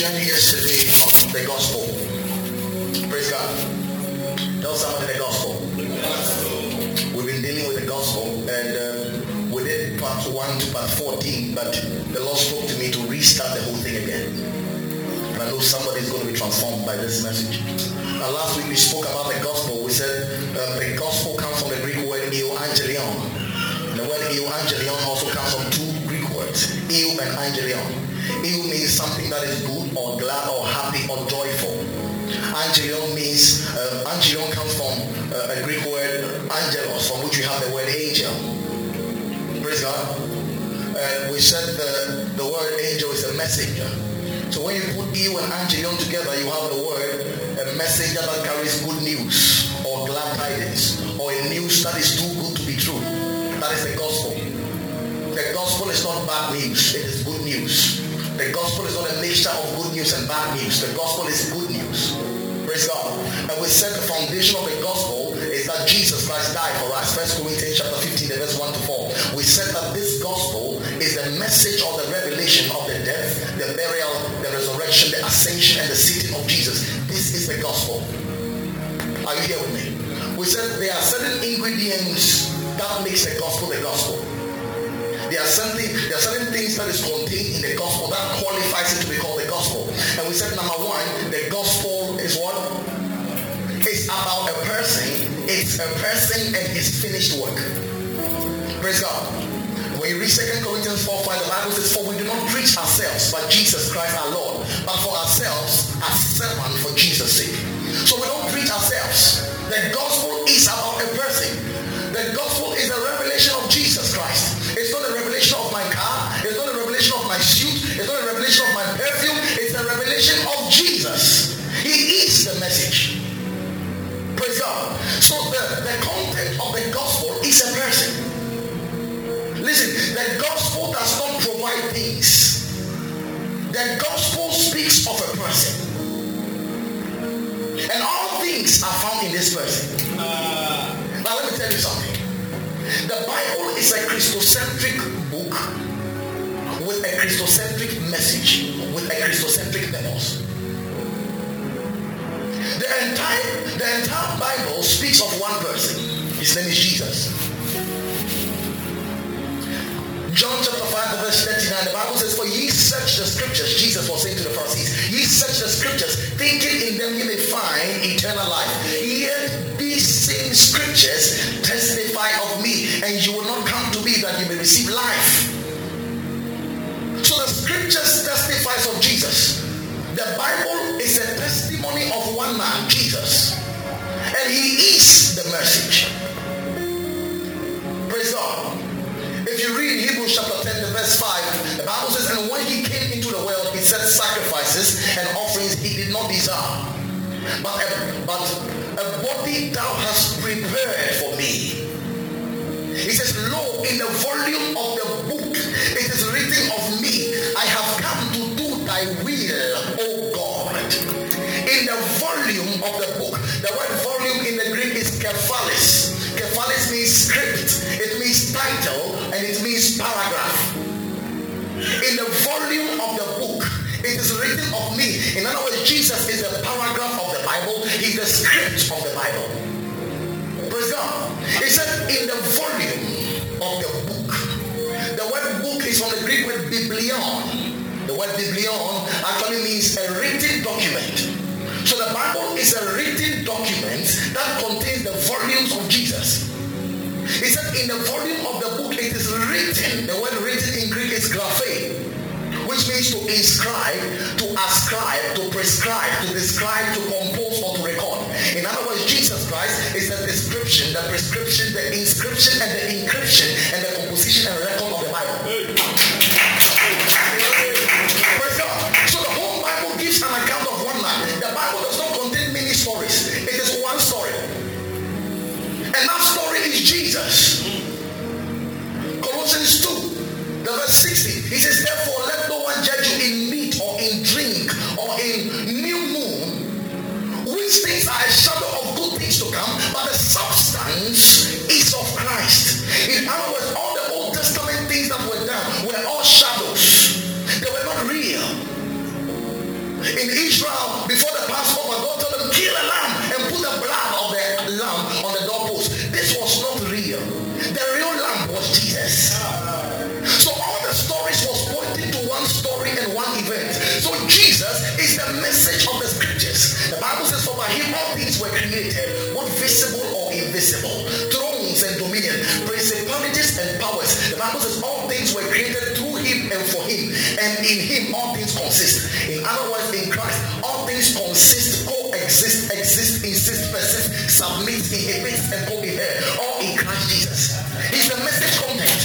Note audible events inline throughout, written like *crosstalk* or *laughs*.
journey yesterday the gospel. Praise God. Tell somebody the gospel. We've been dealing with the gospel and um, we did part 1 to part 14, but the Lord spoke to me to restart the whole thing again. And I know somebody is going to be transformed by this message. Now last week we spoke about the gospel. We said um, the gospel comes from the Greek word euangelion. The word euangelion also comes from two Greek words, eu and angelion. Eu means something that is good or glad or happy or joyful. Angelion means, uh, angelion comes from uh, a Greek word angelos, from which we have the word angel. Praise God. And we said the, the word angel is a messenger. So when you put eu and angelion together, you have the word a messenger that carries good news or glad tidings or a news that is too good to be true. That is the gospel. The gospel is not bad news, it is good news. The gospel is not a mixture of good news and bad news. The gospel is good news. Praise God. And we said the foundation of the gospel is that Jesus Christ died for us. First Corinthians chapter 15, verse 1 to 4. We said that this gospel is the message of the revelation of the death, the burial, the resurrection, the ascension, and the seating of Jesus. This is the gospel. Are you here with me? We said there are certain ingredients that makes the gospel the gospel. There are something, there are certain things that is contained in the gospel that qualifies it to be called the gospel. And we said number one, the gospel is what? It's about a person. It's a person and his finished work. Praise God. When you read 2 Corinthians 4 5, the Bible says, For we do not preach ourselves, but Jesus Christ our Lord, but for ourselves as servants for Jesus' sake. This person. Uh, now let me tell you something. The Bible is a Christocentric book with a Christocentric message, with a Christocentric purpose. The entire, the entire Bible speaks of one person. His name is Jesus. John chapter 5, verse 39, the Bible says, For ye search the scriptures, Jesus was saying to the Pharisees, ye search the scriptures, thinking in them ye may find eternal life. Yet these same scriptures testify of me, and you will not come to me that you may receive life. So the scriptures testifies of Jesus. The Bible is a testimony of one man, Jesus. And he is the message. Praise God. You read Hebrews chapter 10, verse 5, the Bible says, And when he came into the world, he set sacrifices and offerings he did not desire. But a, but a body thou hast prepared for me. He says, Lo, in the volume of the book it is written of me, I have come to do thy will, O God. In the volume of the book, the word volume in the Greek is kephalis. Jesus is the paragraph of the Bible, he's the script of the Bible. Praise God. He said, in the volume of the book. The word book is from the Greek word biblion. The word biblion actually means a written document. So the Bible is a written document that contains the volumes of Jesus. He said, in the volume of the book, it is written. The word written in Greek is graphe, which means to inscribe, to ascribe, to prescribe, to describe, to compose, or to record. In other words, Jesus Christ is the description, the prescription, the inscription, and the encryption, and the composition and record of the Bible. Are a shadow of good things to come, but the substance is of Christ. In other words, invisible, thrones and dominion, principalities and powers. The Bible says all things were created through him and for him, and in him all things consist. In other words, in Christ, all things consist, coexist, exist, insist, persist, submit, inhibit, and co-inherit. All in Christ Jesus. Is the message content.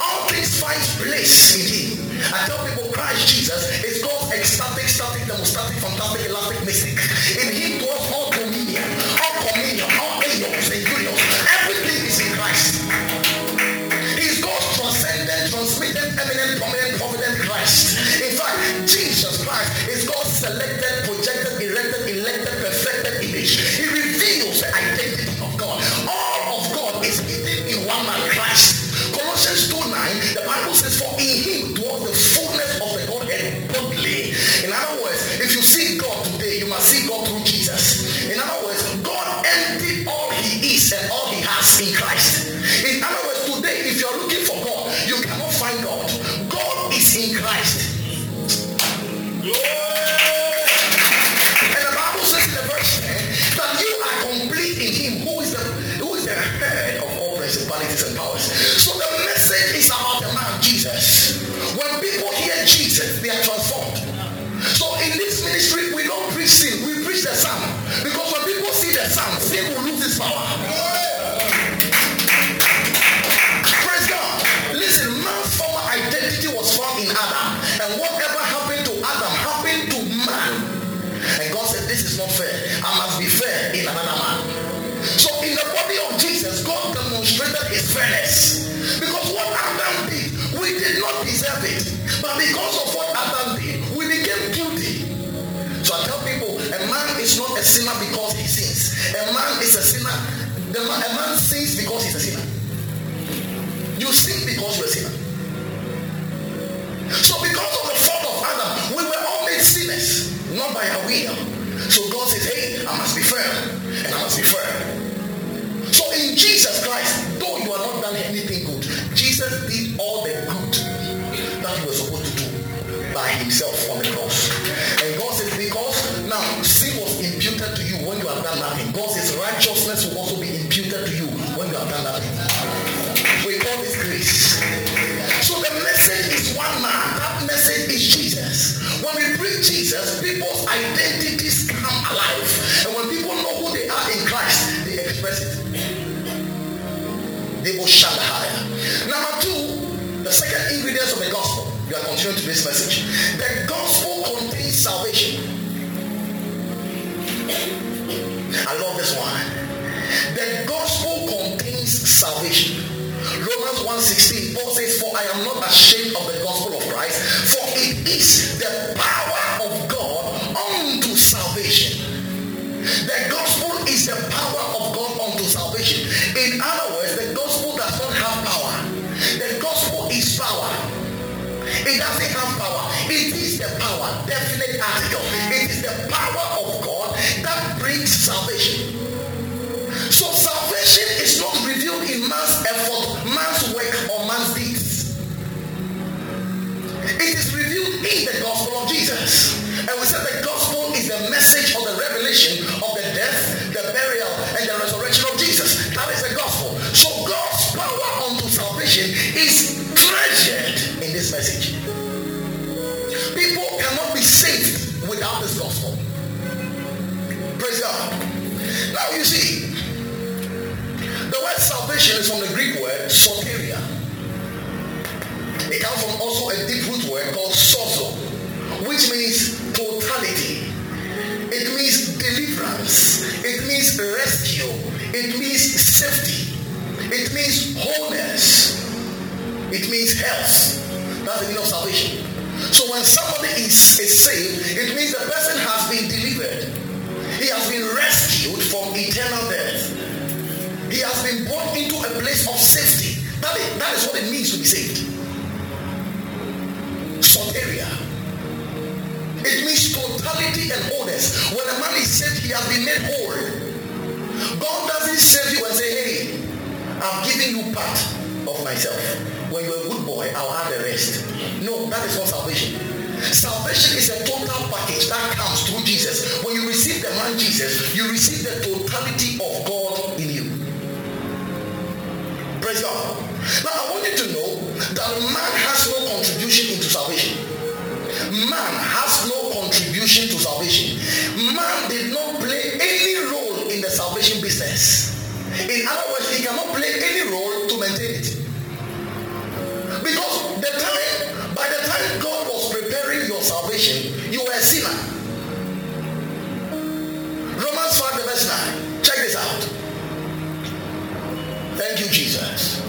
All things find place in him. I tell people Christ Jesus is God's ecstatic, static, thermostatic, fantastic, elastic, mystic. Because what Adam did, we did not deserve it. But because of what Adam did, we became guilty. So I tell people, a man is not a sinner because he sins. A man is a sinner. The man, a man sins because he's a sinner. You sin because you're a sinner. So because of the fault of Adam, we were all made sinners, not by our will. So God says, hey, I must be fair, and I must be fair. So in Jesus Christ, righteousness will also be imputed to you when you have done nothing. We call this grace. So the message is one man. That message is Jesus. When we preach Jesus, people's identities come alive. And when people know who they are in Christ, they express it. They will shout higher. Number two, the second ingredients of the gospel. You are continuing to this message. The gospel contains salvation. I love this one. 16, Paul says, For I am not ashamed of the gospel of Christ, for it is It is revealed in the gospel of Jesus. And we said the gospel is the message or the revelation of the death, the burial, and the resurrection of Jesus. That is the gospel. So God's power unto salvation is treasured in this message. People cannot be saved without this gospel. Praise God. Now you see, the word salvation is from the also a deep root word called sozo, which means totality. It means deliverance. It means rescue. It means safety. It means wholeness. It means health. That's the meaning of salvation. So when somebody is, is saved, it means the person has been delivered. He has been rescued from eternal death. He has been brought into a place of safety. That is, that is what it means to be saved. Soteria. It means totality and wholeness. When a man is saved, he has been made whole. God doesn't save you and say, hey, I'm giving you part of myself. When you're a good boy, I'll have the rest. No, that is not salvation. Salvation is a total package that comes through Jesus. When you receive the man Jesus, you receive the totality of God in you. Praise God. Now I want you to know that man has no contribution into salvation. Man has no contribution to salvation. Man did not play any role in the salvation business. In other words, he cannot play any role to maintain it. Because the time, by the time God was preparing your salvation, you were a sinner. Romans 5 verse 9. Check this out. Thank you, Jesus.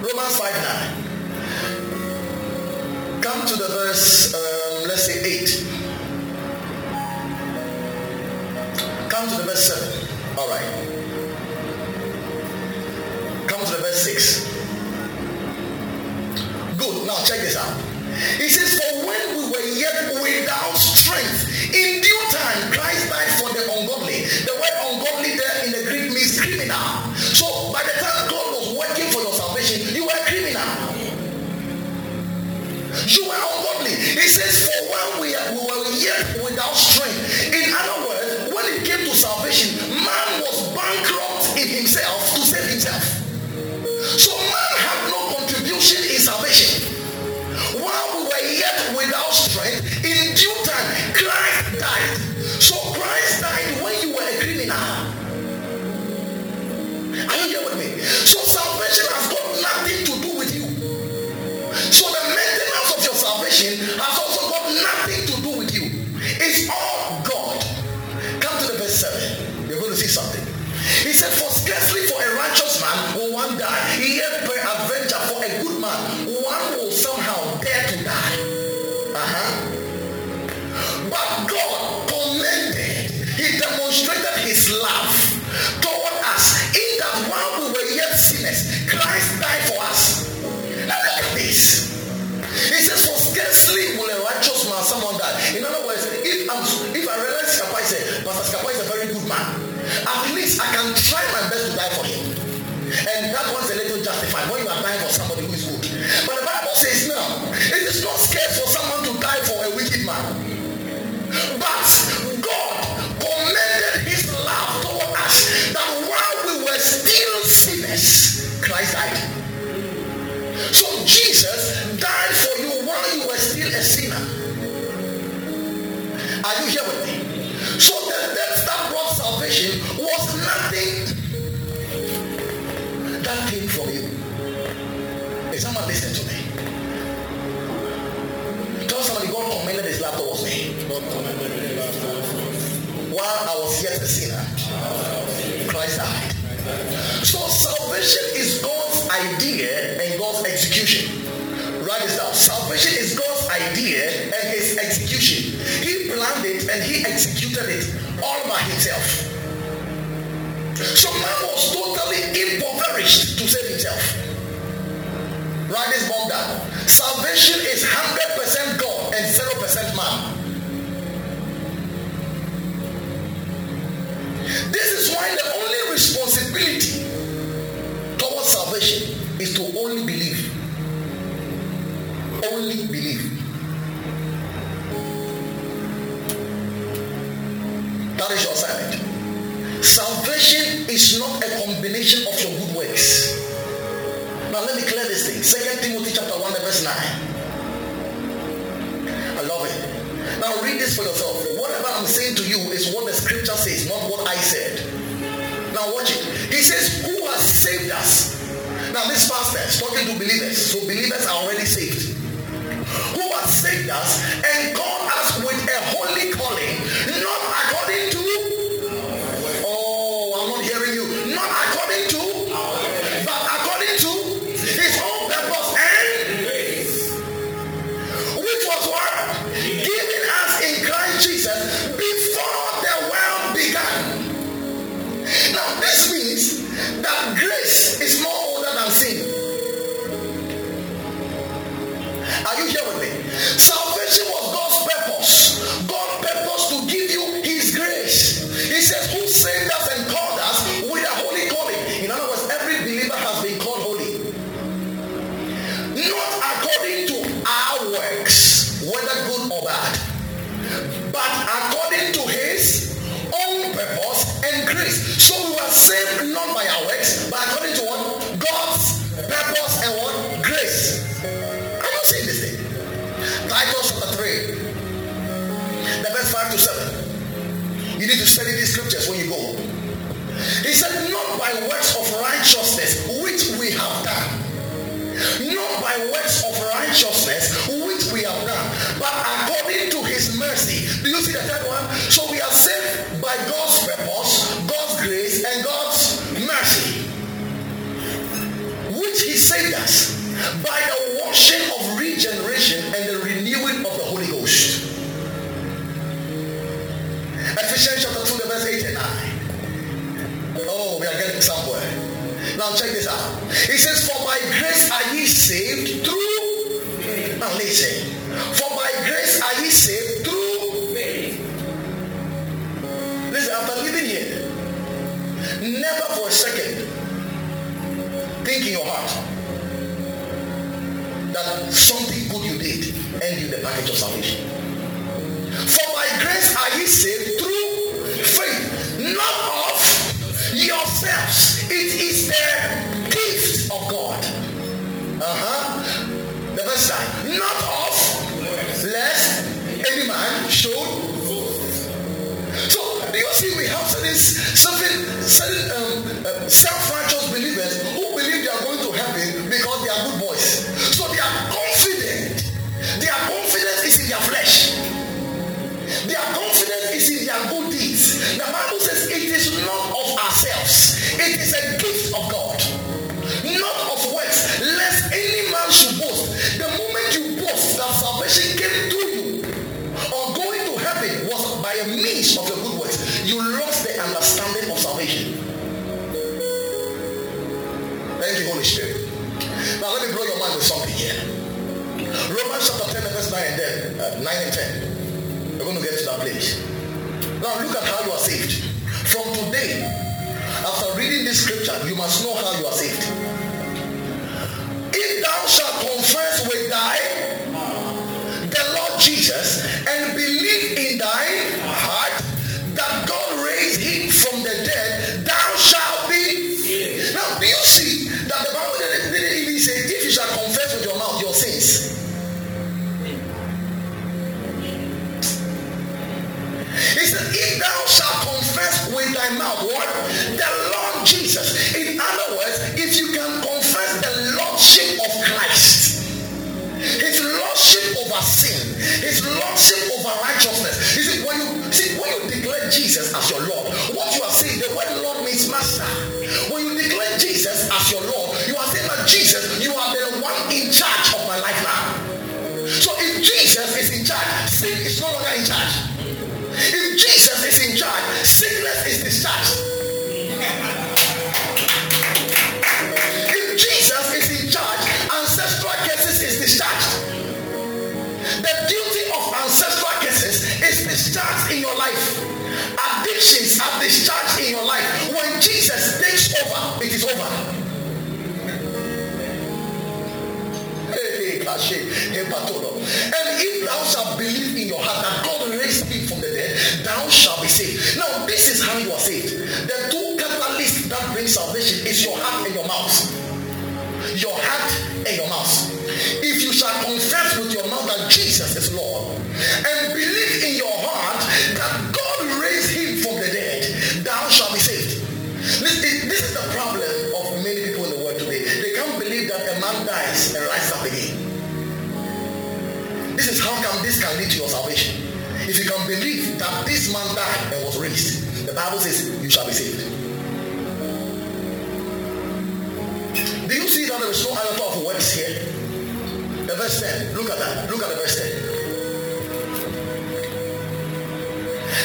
Romans 5 9 come to the verse, um, let's say 8. Come to the verse 7. All right. Come to the verse 6. Are you here with me? So the death that brought salvation was nothing that came from you. Is someone listening to me? Tell somebody God commended his love towards me. While I was yet a sinner, Christ died. So salvation is God's idea and God's execution. Write this down. Salvation is God's idea and his execution. He planned it and he executed it all by himself. So man was totally impoverished to save himself. Write this bomb down. Salvation is 100% God and 0% man. This is why the only responsibility towards salvation is to only believe. Only believe. salvation, Salvation is not a combination of your good works. Now let me clear this thing. Second Timothy chapter 1 verse 9. I love it. Now read this for yourself. Whatever I'm saying to you is what the scripture says, not what I said. Now watch it. He says, Who has saved us? Now this pastor is talking to believers. So believers are already saved. Who has saved us and called us with a holy calling later. He says, For by grace are ye saved through. Now listen. For by grace are ye saved through faith. Listen, after living here, never for a second think in your heart that something good you did ended you the package of salvation. For by grace are ye saved through faith, not of yourselves. It is the not of lest any man. Should. So do you see we have certain something Now look at how you are saved. From today, after reading this scripture, you must know how you are saved.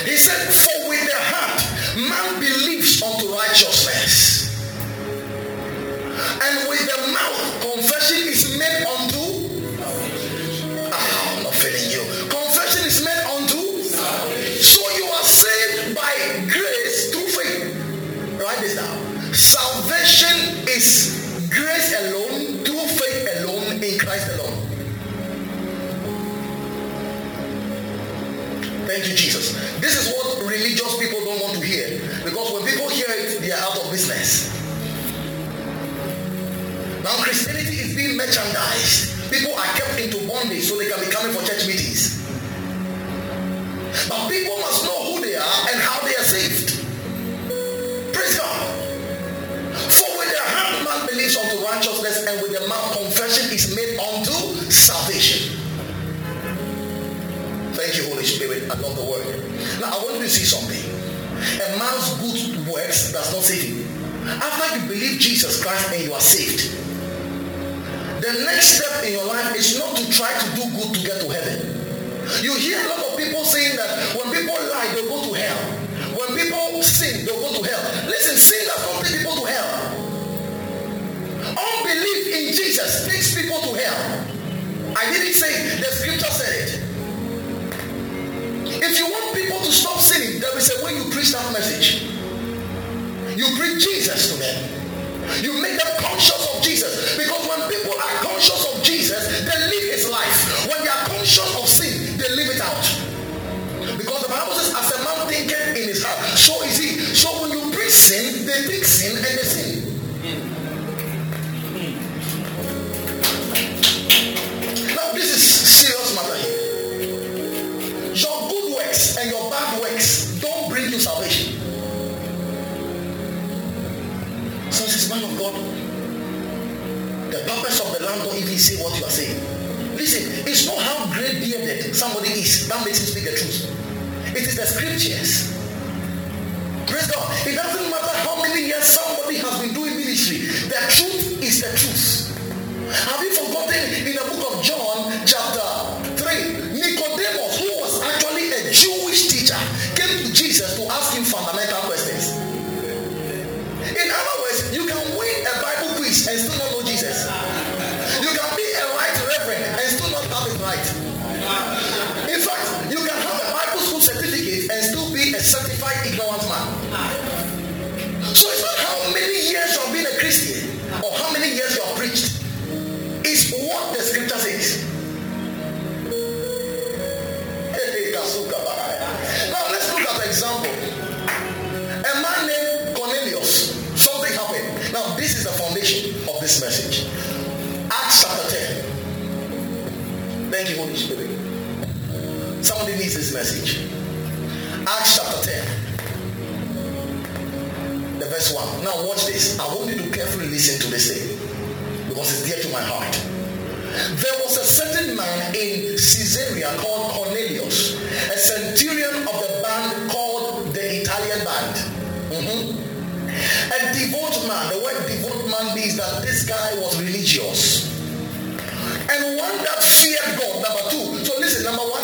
He said, For with the heart man believes unto righteousness. merchandise. People are kept into bondage so they can be coming for church meetings. But people must know who they are and how they are saved. Praise God. For with the hand man believes unto righteousness and with the mouth confession is made unto salvation. Thank you, Holy Spirit. I love the word. Now I want you to see something. A man's good works does not save him. After you believe Jesus Christ and you are saved, the next step in your life is not to try to do good to get to heaven. You hear a lot of people saying that when people lie, they go to hell. When people sin, they go to hell. Listen, sin does not take people to hell. Unbelief in Jesus takes people to hell. I didn't say. The scripture said it. If you want people to stop sinning, there is a way you preach that message. You preach Jesus to them. You make them conscious of Jesus. Because when people are conscious of Jesus, they live his life. When they are conscious of sin, they live it out. Because the Bible says, as a man thinketh in his heart, so is he. So when you preach sin, they think sin and they See what you are saying. Listen, it's not how great bearded somebody is that makes him speak the truth. It is the scriptures. Praise God. It doesn't message. Acts chapter 10, the verse 1. Now, watch this. I want you to carefully listen to this thing because it's dear to my heart. There was a certain man in Caesarea called Cornelius, a centurion of the band called the Italian band. Mm-hmm. A devout man. The word devout man means that this guy was religious. And one that feared God. Number two. So listen, number one,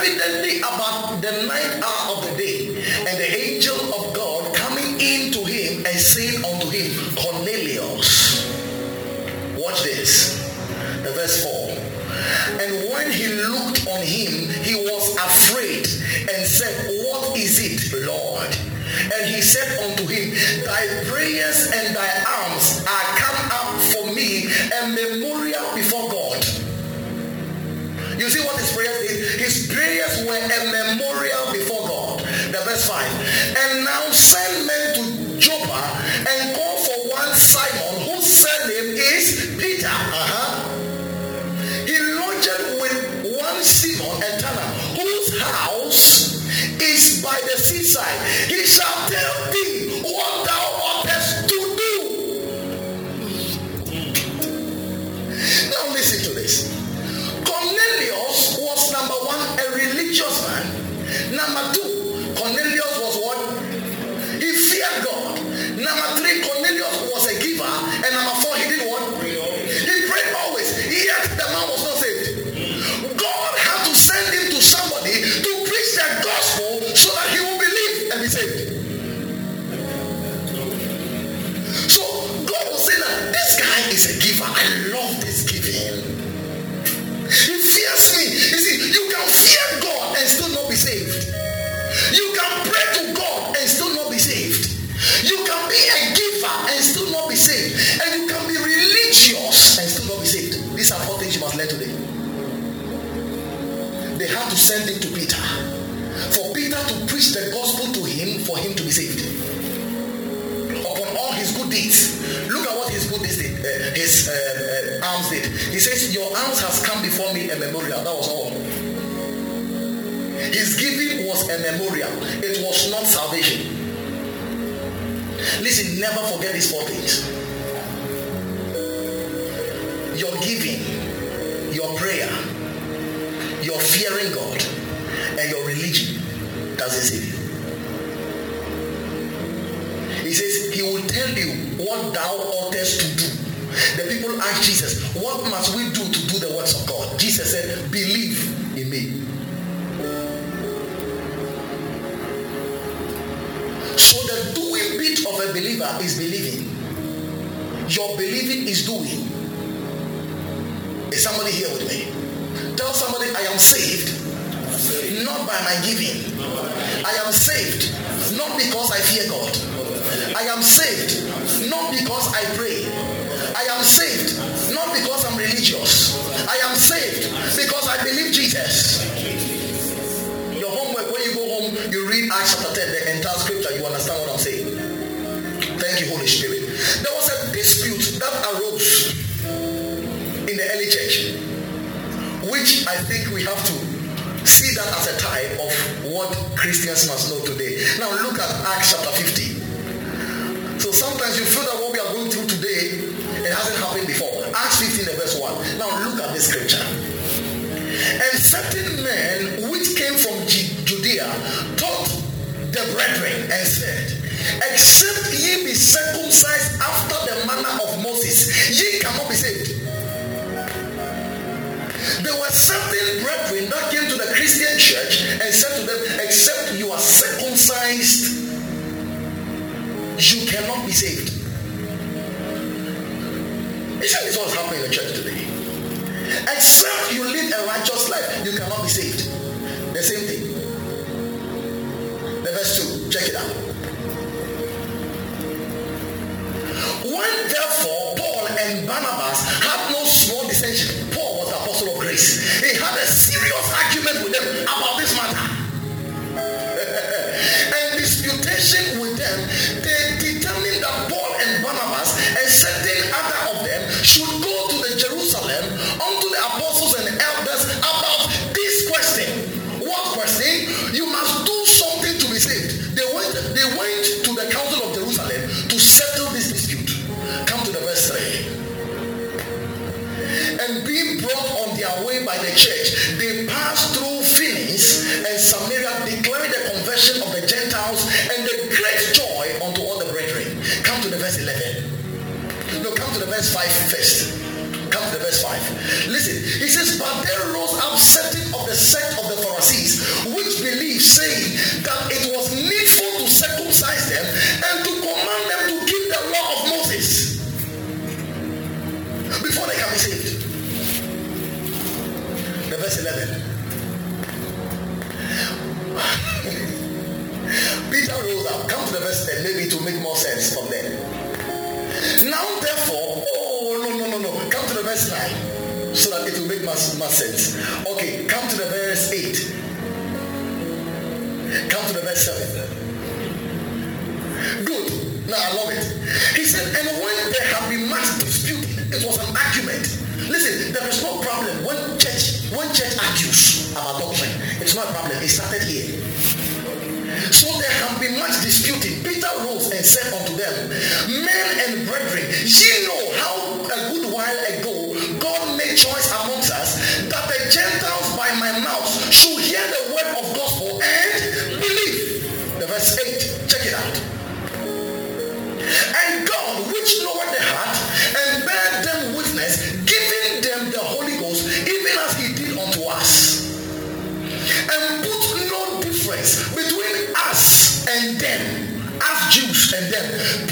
vida Acts chapter 10, the entire scripture, you understand what I'm saying. Thank you, Holy Spirit. There was a dispute that arose in the early church, which I think we have to see that as a type of what Christians must know today. Now look at Acts chapter 15. So sometimes you feel that what we are going through today, it hasn't happened before. Acts 15, verse 1. Now look at this scripture. And certain men which came from Judea the brethren and said, Except ye be circumcised after the manner of Moses, ye cannot be saved. There were certain brethren that came to the Christian church and said to them, Except you are circumcised, you cannot be saved. Isn't this what's happening in the church today? Except you live a righteous life, you cannot be saved. The same thing. Verse 2, check it out. When therefore Paul and Barnabas had no small dissension, Paul was the apostle of grace. He had a serious argument with them about verse 11. No, come to the verse 5 first. Come to the verse 5. Listen, he says, But there rose up certain of the sect of the Pharisees, which believed, saying that it was needful to circumcise them and to command them to keep the law of Moses before they can be saved. The verse 11. *laughs* Peter rose up. Come to the verse 10, maybe to make more sense from there. Therefore, oh, no, no, no, no. Come to the verse 9 so that it will make more, more sense. Okay, come to the verse 8. Come to the verse 7. Good. Now I love it. He said, and when there had been much dispute, it was an argument. Listen, there is no problem when church when church argues about doctrine. It's not a problem. It started here. So there have been much disputing. Peter rose and said unto them, Men and brethren, ye know how a good while ago God made choice amongst us that the Gentiles by my mouth should hear the word of gospel and believe. The verse 8. Check it out. And God, which knoweth the heart, and bear them witness, giving them the Holy Ghost, even as he did unto us. And put no difference between us and them, as Jews and them,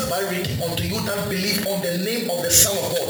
shall I read unto you that believe on the name of the Son of God.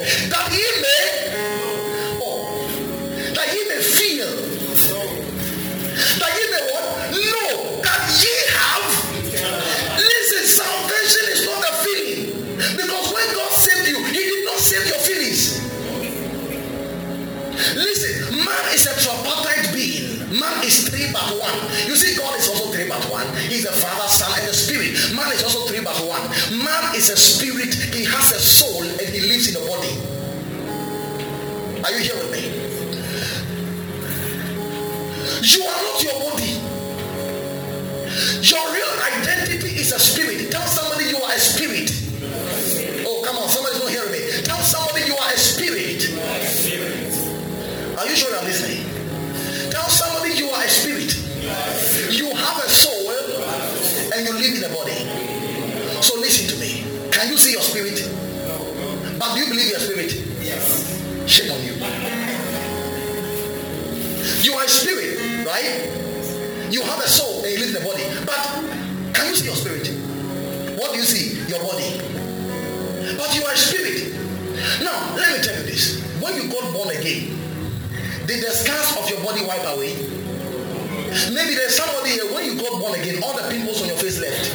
Maybe there's somebody here, when you got born again, all the pimples on your face left.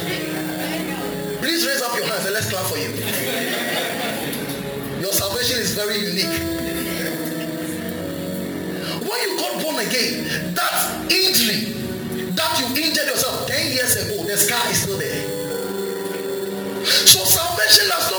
Please raise up your hands and let's clap for you. Your salvation is very unique. When you got born again, that injury that you injured yourself 10 years ago, the scar is still there. So salvation does not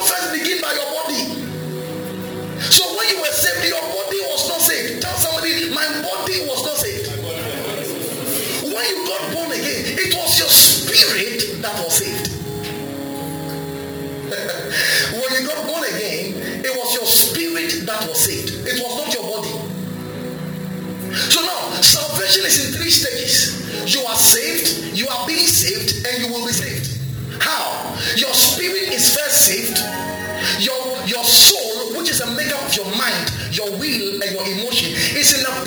emotion, is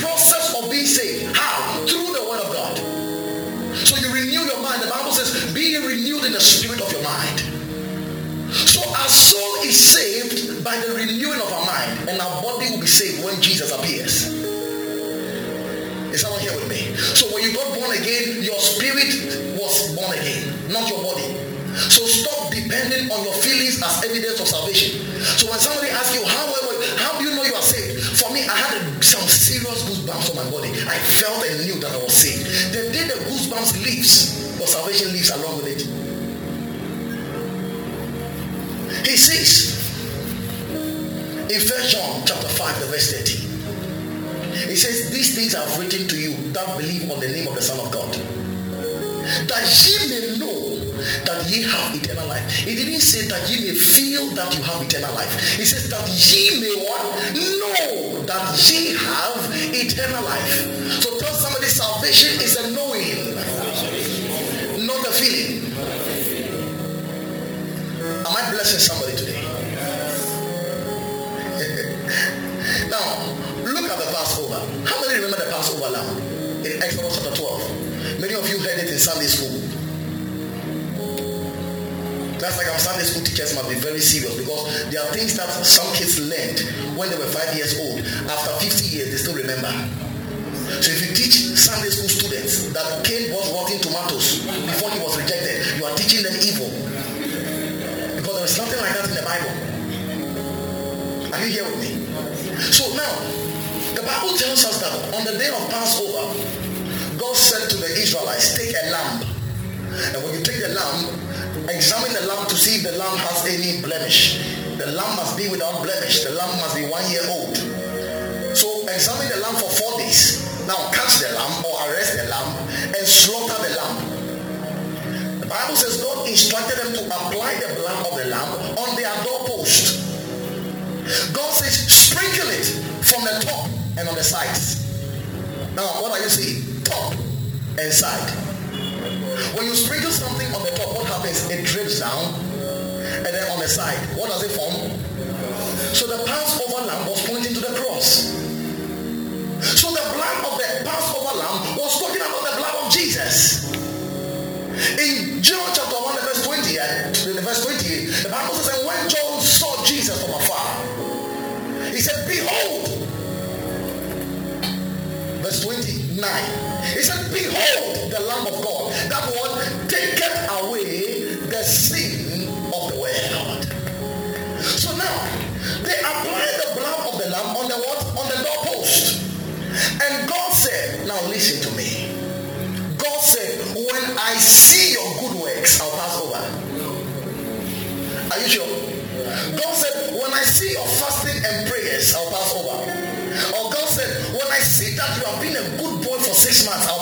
things I have written to you that believe on the name of the Son of God. That ye may know that ye have eternal life. He didn't say that ye may feel that you have eternal life. He says that ye may what? Know that ye have eternal life. So tell somebody salvation is a knowing, not a feeling. Am I blessing somebody today? *laughs* now, Passover. How many remember the Passover lamb in Exodus chapter 12? Many of you heard it in Sunday school. That's like our Sunday school teachers must be very serious because there are things that some kids learned when they were five years old. After 50 years, they still remember. So if you teach Sunday school students that Cain was rotten tomatoes before he was rejected, you are teaching them evil. Because there is nothing like that in the Bible. Are you here with me? So now, Bible tells us that on the day of Passover, God said to the Israelites, take a lamb. And when you take the lamb, Examine the lamb to see if the lamb has any blemish. The lamb must be without blemish. The lamb must be one year old. So examine the lamb for four days. Now catch the lamb or arrest the lamb and slaughter the lamb. The Bible says God instructed them to apply the blood of the lamb on their doorpost. God says and on the sides. Now what are you seeing? Top and side. When you sprinkle something on the top, what happens? It drips down. And then on the side, what does it form? So the Passover lamb was pointing to the cross. So the blood of the Passover lamb was talking about the blood of Jesus. In John chapter 1, verse 20, uh, verse 20, the Bible says, and when John verse 29. He said, Behold the Lamb of God that one taketh away the sin of the world. So now they apply the blood of the lamb on the what? On the doorpost. And God said, Now listen to me. God said, When I see your months, I'll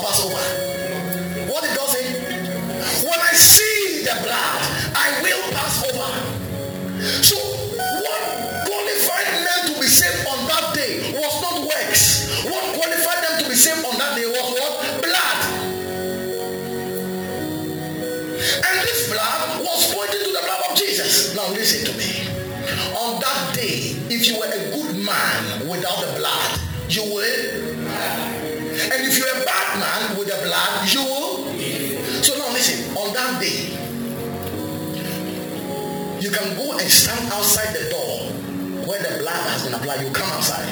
been. You come outside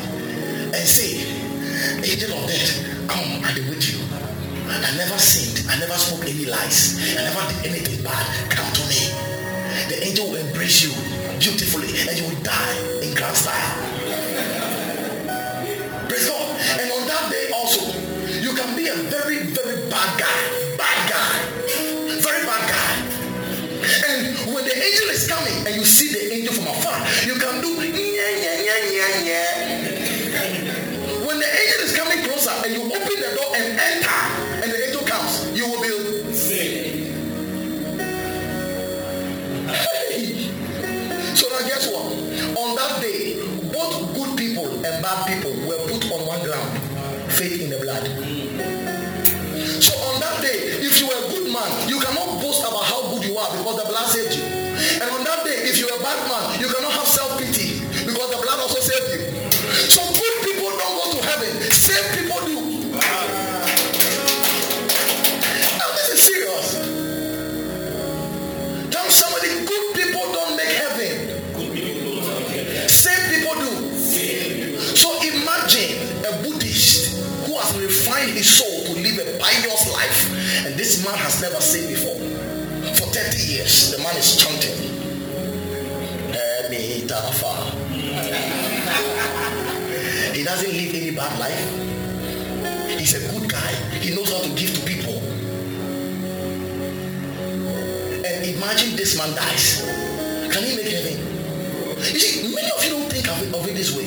and say, Angel of death, come, I be with you. I never sinned. I never spoke any lies. I never did anything bad. Come to me. The angel will embrace you beautifully and you will die in grand style. Praise God. And on that day also, you can be a very, very bad guy. Bad guy. very bad guy And when the angel is coming and you see the angel from afar, you can do last age. And on that day, if you're a bad man, you cannot have doesn't live any bad life. He's a good guy. He knows how to give to people. And imagine this man dies. Can he make heaven? You see, many of you don't think of it, of it this way.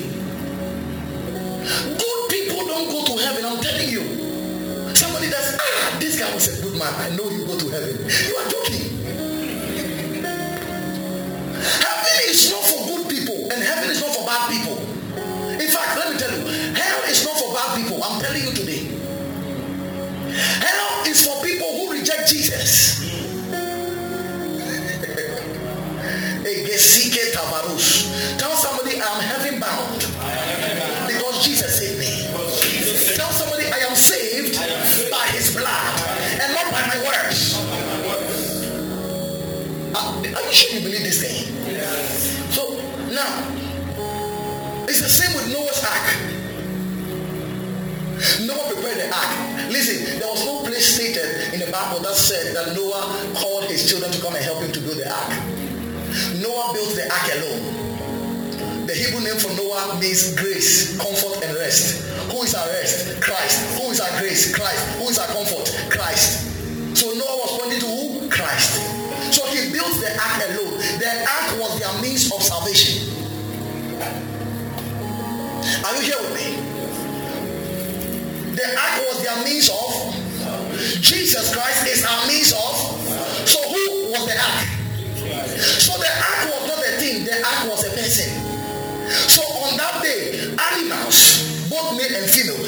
Good people don't go to heaven, I'm telling you. Somebody does, ah, this guy was a good man. I know you go to heaven. You are joking. That said that Noah called his children to come and help him to build the ark. Noah built the ark alone. The Hebrew name for Noah means grace, comfort, and rest. Who is our rest? Christ. Who is our grace? Christ. Who is our comfort? Christ. So Noah was pointing to who? Christ. So he built the ark alone. The ark was their means of salvation. Are you here with me? The ark was their means of. Jesus Christ is our means of. So who was the ark? So the ark was not a thing, the ark was a person. So on that day, animals, both male and female,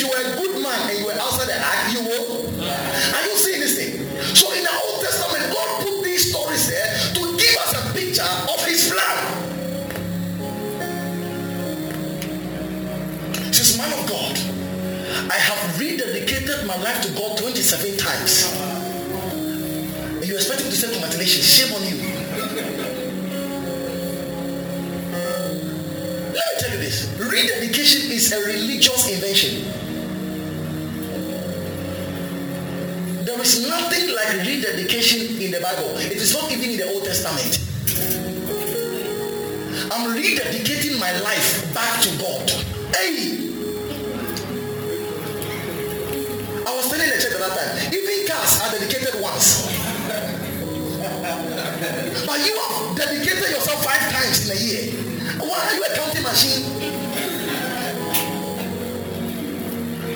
you were a good man and you were outside the ark, you will. Are you seeing this thing? So in the Old Testament, God put these stories there to give us a picture of his plan. Since man of God, I have rededicated my life to God 27 times. And you expect me to say congratulations. Shame on you. Let me tell you this. Rededication is a religious invention. There is nothing like rededication in the Bible. It is not even in the Old Testament. I'm rededicating my life back to God. Hey! I was telling the church at that time, even cars are dedicated once. but you have dedicated yourself five times in a year. Why are you a counting machine?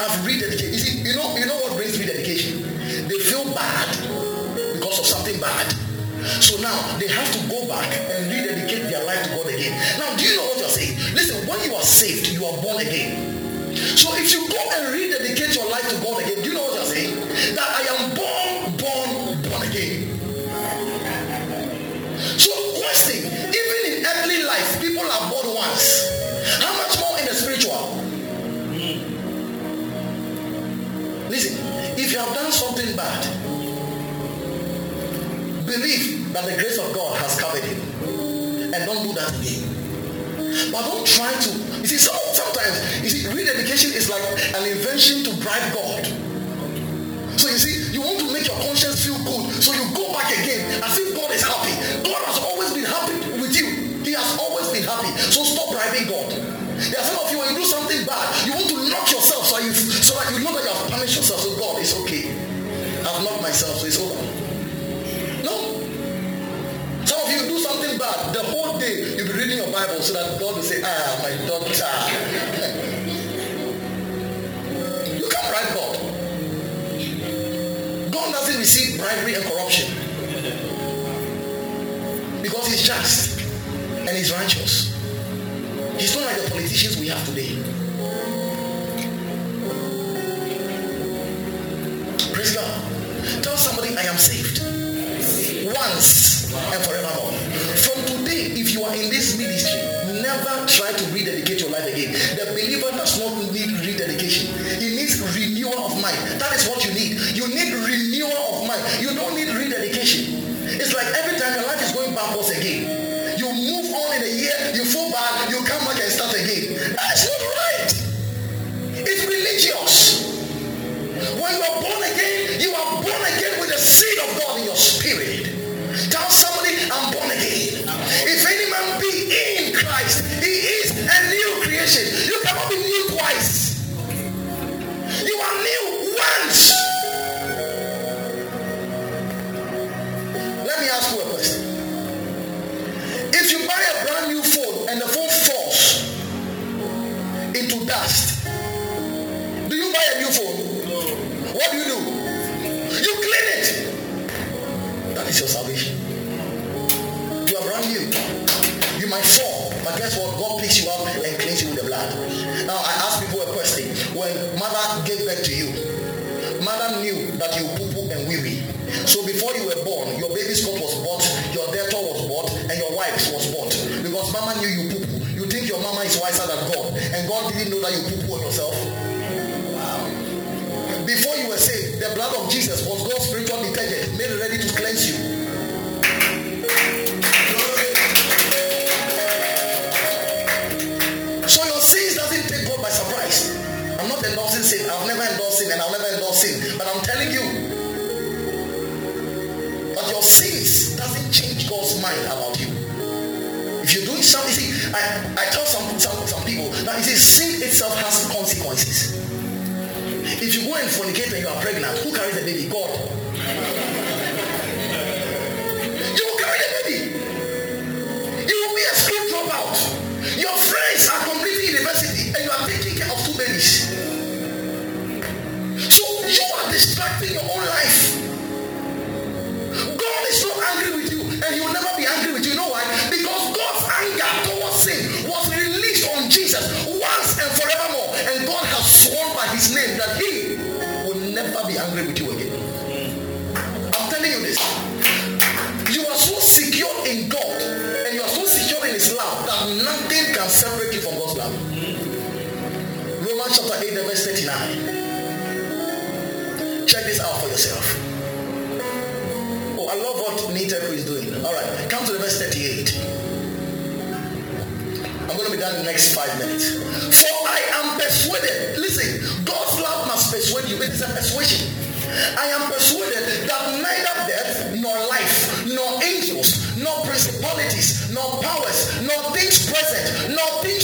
I've rededicated. You see, you know, you know So now they have to go back and rededicate their life to God again. Now, do you know what you're saying? Listen, when you are saved, you are born again. So if you go and rededicate your life to God again, that the grace of God has covered him. And don't do that again. But don't try to. You see, sometimes, you see, rededication is like an invention to bribe God. So you see, you want to make your conscience feel good. So you go back again as if Bible so that God will say, Ah, my daughter. *laughs* you can't bribe God. God doesn't receive bribery and corruption. Because he's just and he's righteous. He's not like the politicians we have today. Praise God. Tell somebody I am saved. Once and forevermore. Tell some, some, some people. Now It is sin itself has consequences. If you go and fornicate and you are pregnant, who carries the baby? God. Check this out for yourself. Oh, I love what Niteku is doing. All right, come to the verse 38. I'm going to be done in the next five minutes. For I am persuaded. Listen, God's love must persuade you. It is a persuasion. I am persuaded that neither death, nor life, nor angels, nor principalities, nor powers, nor things present, nor things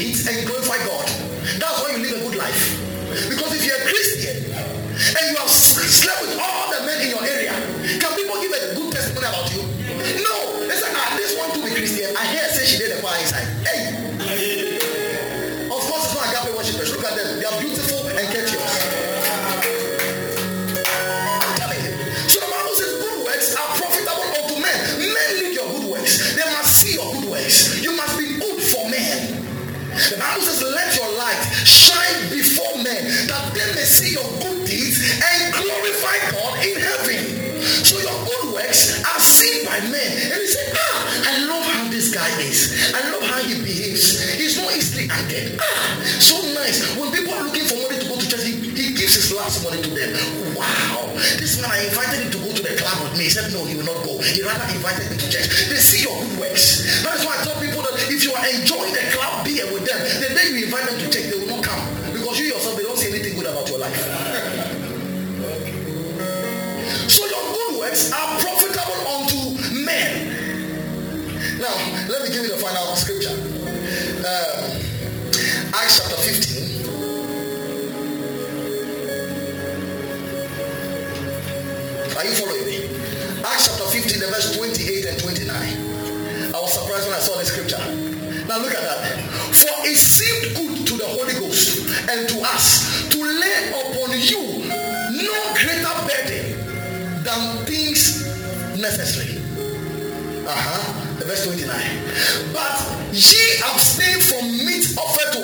It's a He But ye abstain from meat offered